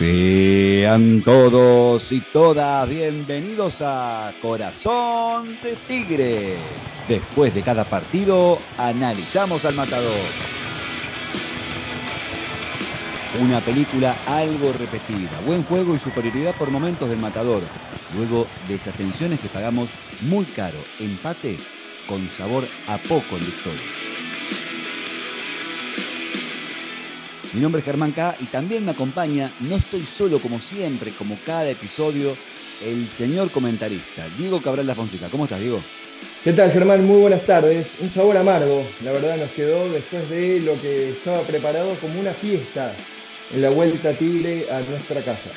Sean todos y todas bienvenidos a Corazón de Tigre. Después de cada partido, analizamos al matador. Una película algo repetida, buen juego y superioridad por momentos del matador. Luego desatenciones que pagamos muy caro, empate con sabor a poco en victoria. Mi nombre es Germán K y también me acompaña, no estoy solo como siempre, como cada episodio, el señor comentarista, Diego Cabral La Fonseca. ¿Cómo estás, Diego? ¿Qué tal, Germán? Muy buenas tardes. Un sabor amargo, la verdad, nos quedó después de lo que estaba preparado como una fiesta en la Vuelta Tigre a nuestra casa.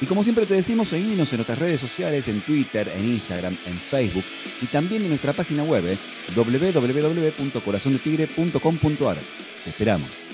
Y como siempre te decimos, seguimos en nuestras redes sociales, en Twitter, en Instagram, en Facebook y también en nuestra página web eh, www.corazondetigre.com.ar. Te esperamos.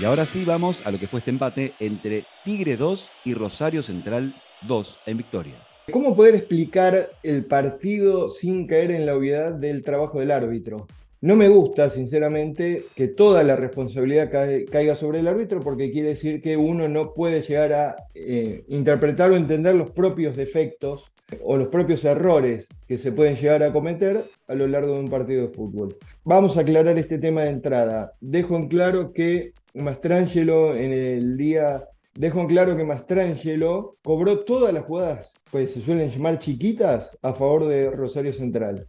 Y ahora sí vamos a lo que fue este empate entre Tigre 2 y Rosario Central 2 en victoria. ¿Cómo poder explicar el partido sin caer en la obviedad del trabajo del árbitro? No me gusta, sinceramente, que toda la responsabilidad caiga sobre el árbitro porque quiere decir que uno no puede llegar a eh, interpretar o entender los propios defectos o los propios errores que se pueden llegar a cometer a lo largo de un partido de fútbol. Vamos a aclarar este tema de entrada. Dejo en claro que Mastrangelo en el día Dejo en claro que Mastrangelo cobró todas las jugadas, pues se suelen llamar chiquitas, a favor de Rosario Central.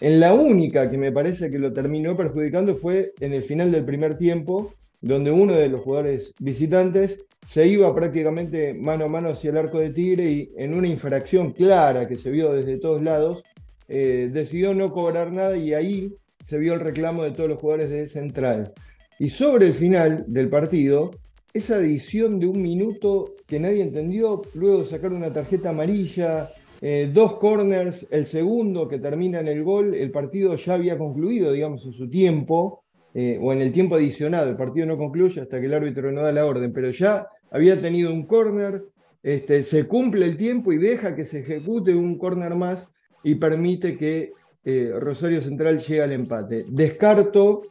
En la única que me parece que lo terminó perjudicando fue en el final del primer tiempo, donde uno de los jugadores visitantes se iba prácticamente mano a mano hacia el arco de Tigre y en una infracción clara que se vio desde todos lados, eh, decidió no cobrar nada y ahí se vio el reclamo de todos los jugadores de Central. Y sobre el final del partido, esa adición de un minuto que nadie entendió, luego sacar una tarjeta amarilla, eh, dos corners, el segundo que termina en el gol, el partido ya había concluido, digamos, en su tiempo, eh, o en el tiempo adicionado, el partido no concluye hasta que el árbitro no da la orden, pero ya había tenido un corner, este, se cumple el tiempo y deja que se ejecute un corner más y permite que eh, Rosario Central llegue al empate. Descarto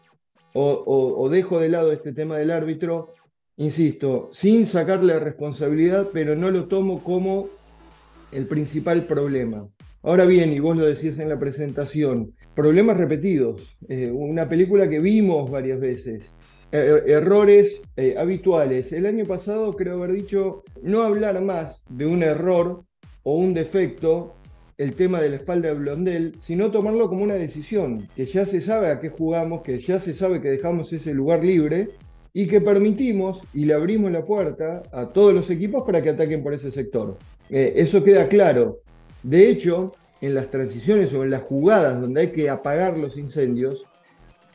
o, dejo de lado este tema del árbitro, insisto, sin sacarle responsabilidad, pero no lo tomo como el principal problema. Ahora bien, y vos lo decías en la presentación, problemas repetidos. Eh, una película que vimos varias veces. Er, errores eh, habituales. El año pasado creo haber dicho no hablar más de un error o un defecto, el tema de la espalda de Blondel, sino tomarlo como una decisión, que ya se sabe a qué jugamos, que ya se sabe que dejamos ese lugar libre y que permitimos y le abrimos la puerta a todos los equipos para que ataquen por ese sector. Eh, eso queda claro. De hecho, en las transiciones o en las jugadas donde hay que apagar los incendios,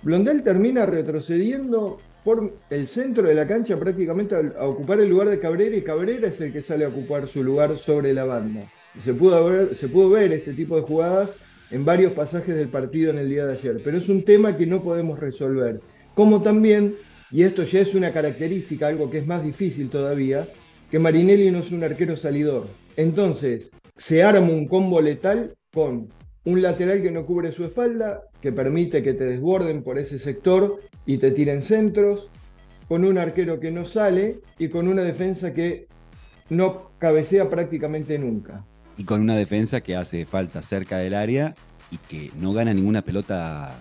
Blondel termina retrocediendo por el centro de la cancha prácticamente a, ocupar el lugar de Cabrera y Cabrera es el que sale a ocupar su lugar sobre la banda. Se pudo, ver, se pudo ver este tipo de jugadas en varios pasajes del partido en el día de ayer, pero es un tema que no podemos resolver. Como también, y esto ya es una característica, algo que es más difícil todavía, que Marinelli no es un arquero salidor. Entonces, se arma un combo letal con un lateral que no cubre su espalda, que permite que te desborden por ese sector y te tiren centros, con un arquero que no sale y con una defensa que no cabecea prácticamente nunca. Y con una defensa que hace falta cerca del área y que no gana ninguna pelota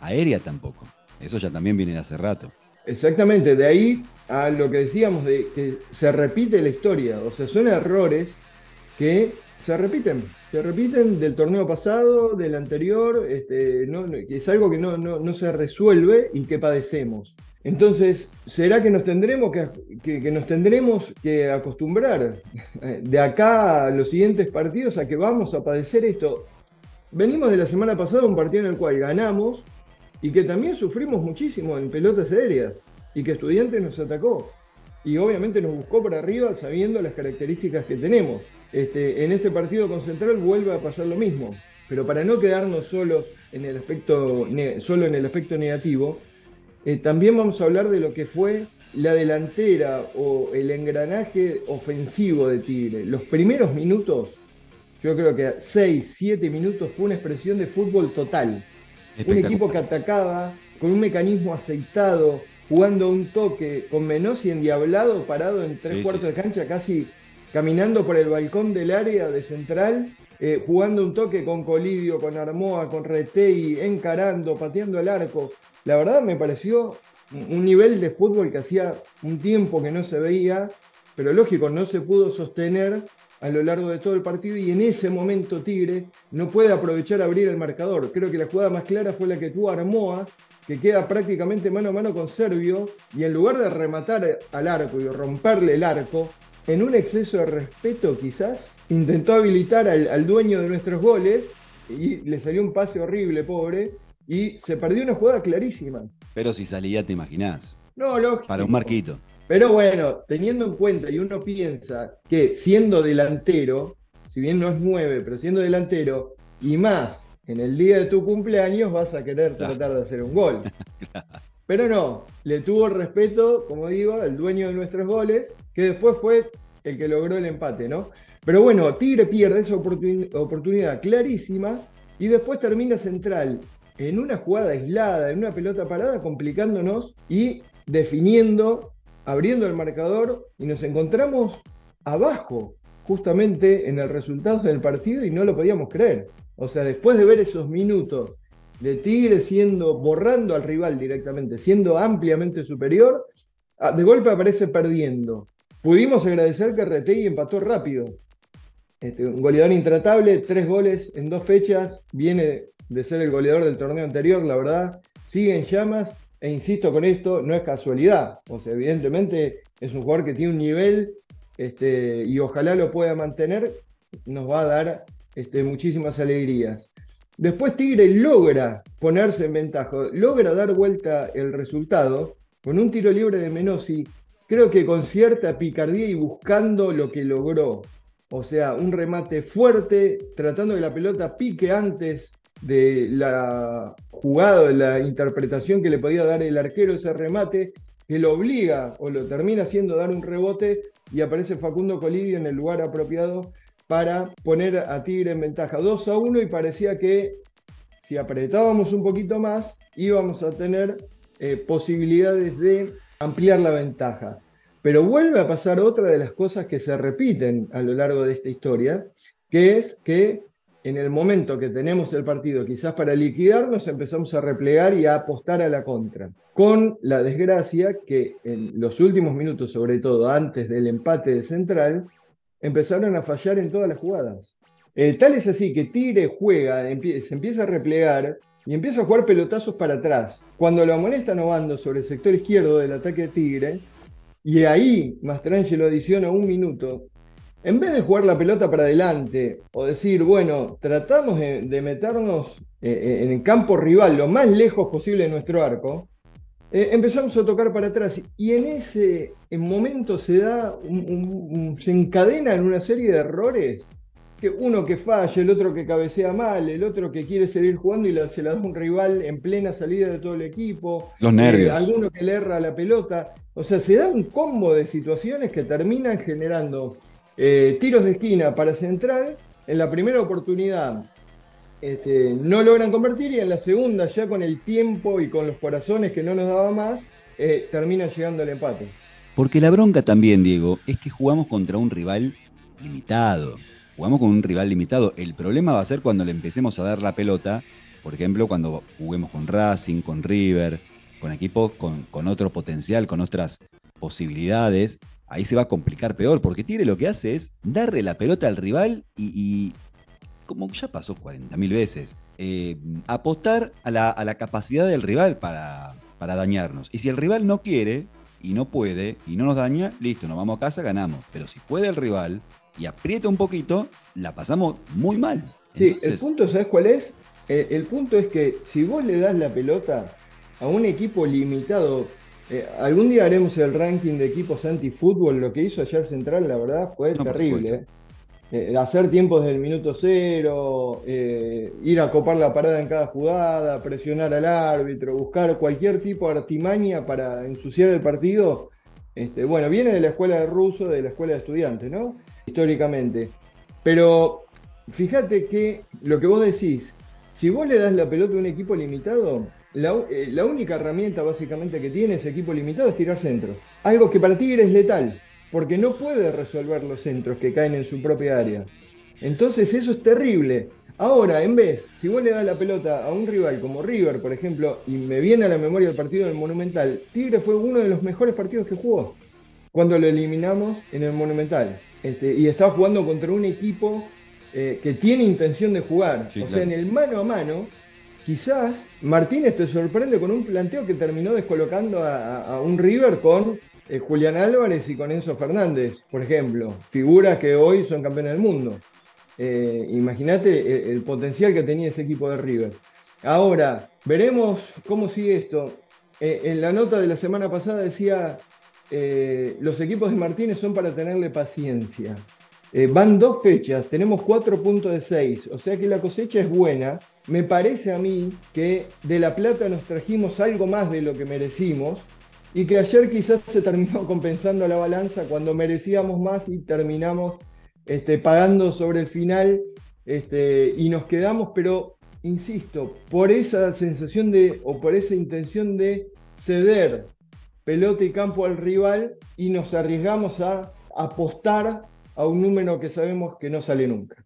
aérea tampoco. Eso ya también viene de hace rato. Exactamente, de ahí a lo que decíamos de que se repite la historia, o sea, son errores que se repiten, se repiten del torneo pasado, del anterior, este, es algo que no, se resuelve y que padecemos. Entonces, ¿será que nos tendremos que, nos tendremos que acostumbrar eh, de acá a los siguientes partidos a que vamos a padecer esto? Venimos de la semana pasada un partido en el cual ganamos y que también sufrimos muchísimo en pelotas aéreas y que Estudiantes nos atacó y obviamente nos buscó por arriba sabiendo las características que tenemos. Este, en este partido con Central vuelve a pasar lo mismo, pero para no quedarnos solos en el aspecto, solo en el aspecto negativo, eh, también vamos a hablar de lo que fue la delantera o el engranaje ofensivo de Tigre. Los primeros minutos, yo creo que 6, 7 minutos fue una expresión de fútbol total. Un equipo que atacaba con un mecanismo aceitado, jugando un toque con Menossi endiablado, parado en tres cuartos de cancha, casi caminando por el balcón del área de central, eh, jugando un toque con Colidio, con Armoa, con Retei, encarando, pateando el arco. La verdad me pareció un nivel de fútbol que hacía un tiempo que no se veía, pero lógico, no se pudo sostener a lo largo de todo el partido y en ese momento Tigre no puede aprovechar a abrir el marcador. Creo que la jugada más clara fue la que tuvo Armoa, que queda prácticamente mano a mano con Servio y en lugar de rematar al arco y romperle el arco, en un exceso de respeto quizás, intentó habilitar al, dueño de nuestros goles y le salió un pase horrible, pobre, y se perdió una jugada clarísima. Pero si salía, te imaginás. No, lógico. Para un marquito. Pero bueno, teniendo en cuenta y uno piensa que siendo delantero, si bien no es nueve, pero siendo delantero, y más en el día de tu cumpleaños vas a querer tratar de hacer un gol. Pero no, le tuvo respeto, como digo, al dueño de nuestros goles, que después fue el que logró el empate, ¿no? Pero bueno, Tigre pierde esa oportunidad clarísima y después termina central en una jugada aislada, en una pelota parada, complicándonos y definiendo, abriendo el marcador y nos encontramos abajo, justamente en el resultado del partido y no lo podíamos creer. O sea, después de ver esos minutos de Tigre siendo, borrando al rival directamente, siendo ampliamente superior, ah, de golpe aparece perdiendo. Pudimos agradecer que Retegui empató rápido. Este, un goleador intratable, tres goles en dos fechas, viene de ser el goleador del torneo anterior, la verdad, sigue en llamas, e insisto con esto, no es casualidad. O sea, evidentemente es un jugador que tiene un nivel este, y ojalá lo pueda mantener, nos va a dar este, muchísimas alegrías. Después Tigre logra ponerse en ventaja, logra dar vuelta el resultado con un tiro libre de Menossi, creo que con cierta picardía y buscando lo que logró. O sea, un remate fuerte, tratando que la pelota pique antes de la jugada, de la interpretación que le podía dar el arquero ese remate, que lo obliga o lo termina haciendo dar un rebote y aparece Facundo Colidio en el lugar apropiado para poner a Tigre en ventaja 2 a 1 y parecía que si apretábamos un poquito más íbamos a tener eh, posibilidades de ampliar la ventaja. Pero vuelve a pasar otra de las cosas que se repiten a lo largo de esta historia, que es que en el momento que tenemos el partido quizás para liquidarnos empezamos a replegar y a apostar a la contra, con la desgracia que en los últimos minutos, sobre todo antes del empate de Central, empezaron a fallar en todas las jugadas. Tal es así que Tigre juega, se empieza a replegar y empieza a jugar pelotazos para atrás. Cuando lo amonestan Obando sobre el sector izquierdo del ataque de Tigre, y ahí Mastrangelo adiciona un minuto, en vez de jugar la pelota para adelante o decir, bueno, tratamos de, meternos eh, eh, en el campo rival lo más lejos posible de nuestro arco, eh, empezamos a tocar para atrás y en ese momento se da, se encadenan una serie de errores, que uno que falla, el otro que cabecea mal, el otro que quiere seguir jugando y se la da un rival en plena salida de todo el equipo, los nervios, eh, alguno que le erra la pelota, o sea, se da un combo de situaciones que terminan generando eh, tiros de esquina para central en la primera oportunidad este, no logran convertir y en la segunda, ya con el tiempo y con los corazones que no nos daba más, eh, termina llegando al empate. Porque la bronca también, Diego, es que jugamos contra un rival limitado. Jugamos con un rival limitado. El problema va a ser cuando le empecemos a dar la pelota, por ejemplo, cuando juguemos con Racing, con River, con equipos con, con otro potencial, con otras posibilidades. Ahí se va a complicar peor, porque Tigre lo que hace es darle la pelota al rival y como ya pasó 40.000 veces, eh, apostar a la, capacidad del rival para, para dañarnos. Y si el rival no quiere y no puede y no nos daña, listo, nos vamos a casa, ganamos. Pero si puede el rival y aprieta un poquito, la pasamos muy mal. Sí, el punto, ¿sabes cuál es? Eh, el punto es que si vos le das la pelota a un equipo limitado, eh, algún día haremos el ranking de equipos anti-fútbol, lo que hizo ayer Central, la verdad, fue terrible. Eh, hacer tiempos del minuto cero, eh, ir a copar la parada en cada jugada, presionar al árbitro, buscar cualquier tipo de artimaña para ensuciar el partido. Este, bueno, viene de la escuela de ruso, de la escuela de estudiantes, ¿no? Históricamente. Pero fíjate que lo que vos decís, si vos le das la pelota a un equipo limitado, eh, la, única herramienta básicamente que tiene ese equipo limitado es tirar centro. Algo que para Tigre es letal, porque no puede resolver los centros que caen en su propia área. Entonces eso es terrible. Ahora, en vez, si vos le das la pelota a un rival como River, por ejemplo, y me viene a la memoria el partido del Monumental, Tigre fue uno de los mejores partidos que jugó cuando lo eliminamos en el Monumental. Este, y estaba jugando contra un equipo eh, que tiene intención de jugar. o sea, en el mano a mano, quizás Martínez te sorprende con un planteo que terminó descolocando a, un River con eh, Julián Álvarez y con Enzo Fernández, por ejemplo, figuras que hoy son campeones del mundo. Eh, imagínate el, potencial que tenía ese equipo de River. Ahora, veremos cómo sigue esto. en la nota de la semana pasada decía, los equipos de Martínez son para tenerle paciencia. Eh, van dos fechas, tenemos cuatro puntos de seis, o sea que la cosecha es buena. Me parece a mí que de La Plata nos trajimos algo más de lo que merecimos y que ayer quizás se terminó compensando la balanza cuando merecíamos más y terminamos este, pagando sobre el final este, y nos quedamos, pero insisto, por esa sensación de o por esa intención de ceder pelota y campo al rival y nos arriesgamos a apostar a un número que sabemos que no sale nunca.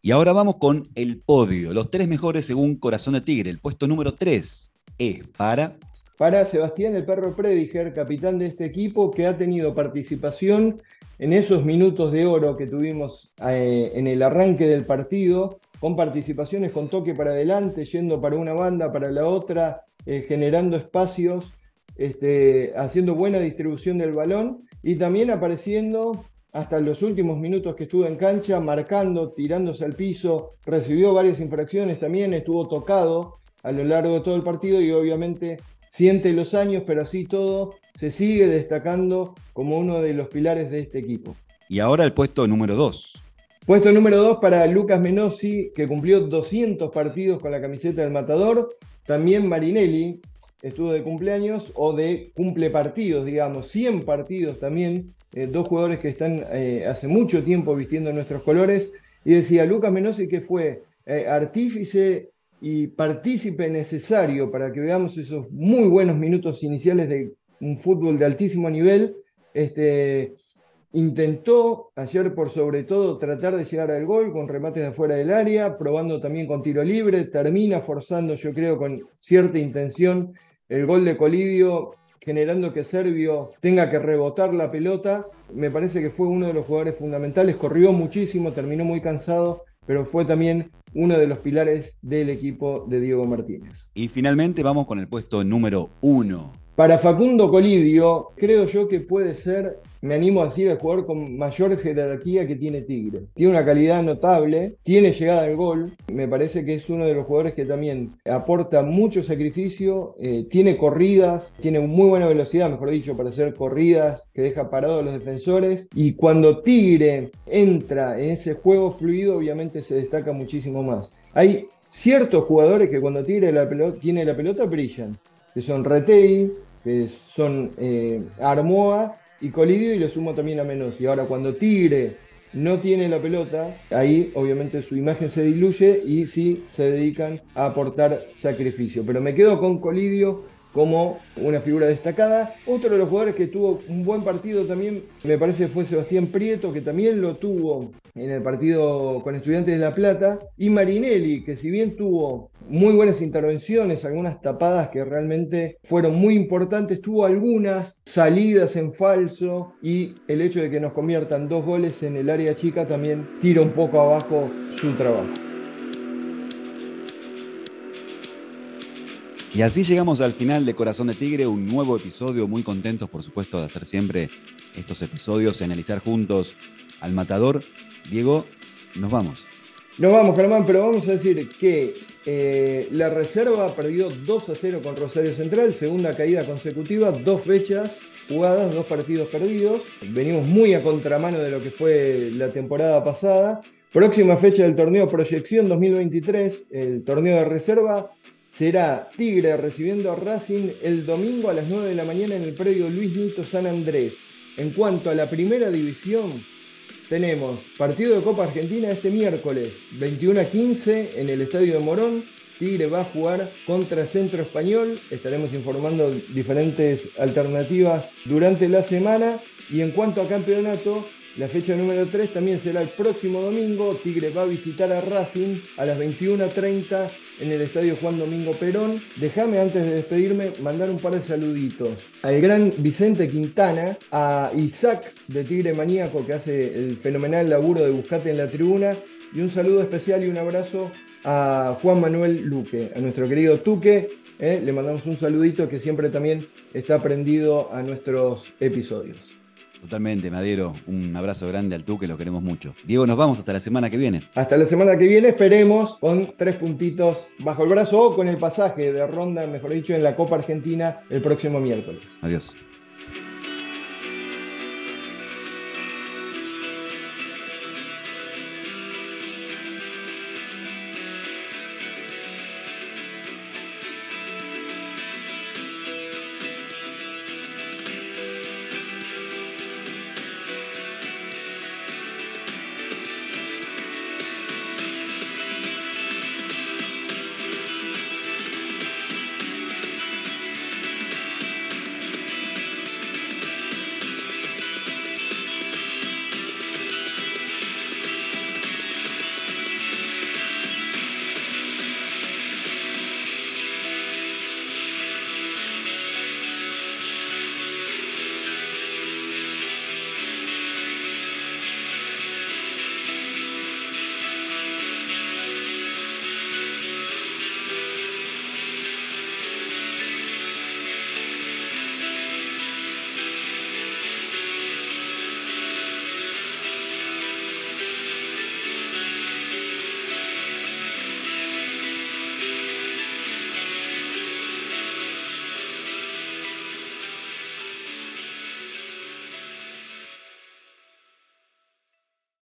Y ahora vamos con el podio, los tres mejores según Corazón de Tigre. El puesto número 3 es para... Para Sebastián el Perro Prediger, capitán de este equipo, que ha tenido participación en esos minutos de oro que tuvimos eh, en el arranque del partido, con participaciones con toque para adelante, yendo para una banda, para la otra, eh, generando espacios, este, haciendo buena distribución del balón y también apareciendo hasta los últimos minutos que estuvo en cancha, marcando, tirándose al piso, recibió varias infracciones también, estuvo tocado a lo largo de todo el partido y obviamente siente los años, pero así todo se sigue destacando como uno de los pilares de este equipo. Y ahora el puesto número 2. Puesto número 2 para Lucas Menossi, que cumplió 200 partidos con la camiseta del Matador. También Marinelli, estuvo de cumpleaños o de cumple partidos, digamos, 100 partidos también, eh, dos jugadores que están eh, hace mucho tiempo vistiendo nuestros colores. Y decía Lucas Menosi que fue eh, artífice y partícipe necesario para que veamos esos muy buenos minutos iniciales de un fútbol de altísimo nivel. Este, intentó ayer por sobre todo tratar de llegar al gol con remates de afuera del área, probando también con tiro libre, termina forzando yo creo con cierta intención el gol de Colidio generando que Servio tenga que rebotar la pelota. Me parece que fue uno de los jugadores fundamentales, corrió muchísimo, terminó muy cansado, pero fue también uno de los pilares del equipo de Diego Martínez. Y finalmente vamos con el puesto número uno. Para Facundo Colidio, creo yo que puede ser me animo a decir, el jugador con mayor jerarquía que tiene Tigre. Tiene una calidad notable, tiene llegada al gol, me parece que es uno de los jugadores que también aporta mucho sacrificio, eh, tiene corridas, tiene muy buena velocidad, mejor dicho, para hacer corridas que deja parados a los defensores. Y cuando Tigre entra en ese juego fluido, obviamente se destaca muchísimo más. Hay ciertos jugadores que cuando Tigre la pelota, tiene la pelota brillan, que son Retei, que son eh, Armoa y Colidio y lo sumo también a Menos. Y ahora cuando Tigre no tiene la pelota, ahí obviamente su imagen se diluye y sí se dedican a aportar sacrificio. Pero me quedo con Colidio como una figura destacada. Otro de los jugadores que tuvo un buen partido también, me parece, fue Sebastián Prieto, que también lo tuvo en el partido con Estudiantes de La Plata. Y Marinelli, que si bien tuvo muy buenas intervenciones, algunas tapadas que realmente fueron muy importantes, tuvo algunas salidas en falso y el hecho de que nos conviertan dos goles en el área chica también tira un poco abajo su trabajo. Y así llegamos al final de Corazón de Tigre, un nuevo episodio, muy contentos por supuesto de hacer siempre estos episodios y analizar juntos al matador. Diego, nos vamos. Nos vamos, Germán, pero vamos a decir que eh, la reserva perdió 2 a 0 con Rosario Central, segunda caída consecutiva, dos fechas jugadas, dos partidos perdidos. Venimos muy a contramano de lo que fue la temporada pasada. Próxima fecha del torneo Proyección 2023, el torneo de reserva, será Tigre recibiendo a Racing el domingo a las 9 de la mañana en el predio Luis Nito San Andrés. En cuanto a la primera división, tenemos partido de Copa Argentina este miércoles, 21 a 15 en el Estadio de Morón. Tigre va a jugar contra Centro Español. Estaremos informando diferentes alternativas durante la semana. Y en cuanto a campeonato, la fecha número 3 también será el próximo domingo. Tigre va a visitar a Racing a las 21.30 en el estadio Juan Domingo Perón. Déjame antes de despedirme mandar un par de saluditos al gran Vicente Quintana, a Isaac de Tigre Maníaco que hace el fenomenal laburo de Buscate en la tribuna y un saludo especial y un abrazo a Juan Manuel Luque, a nuestro querido Tuque. ¿eh? Le mandamos un saludito que siempre también está prendido a nuestros episodios. Totalmente, Madero. Un abrazo grande al tú, que lo queremos mucho. Diego, nos vamos hasta la semana que viene. Hasta la semana que viene, esperemos, con tres puntitos bajo el brazo o con el pasaje de ronda, mejor dicho, en la Copa Argentina el próximo miércoles. Adiós.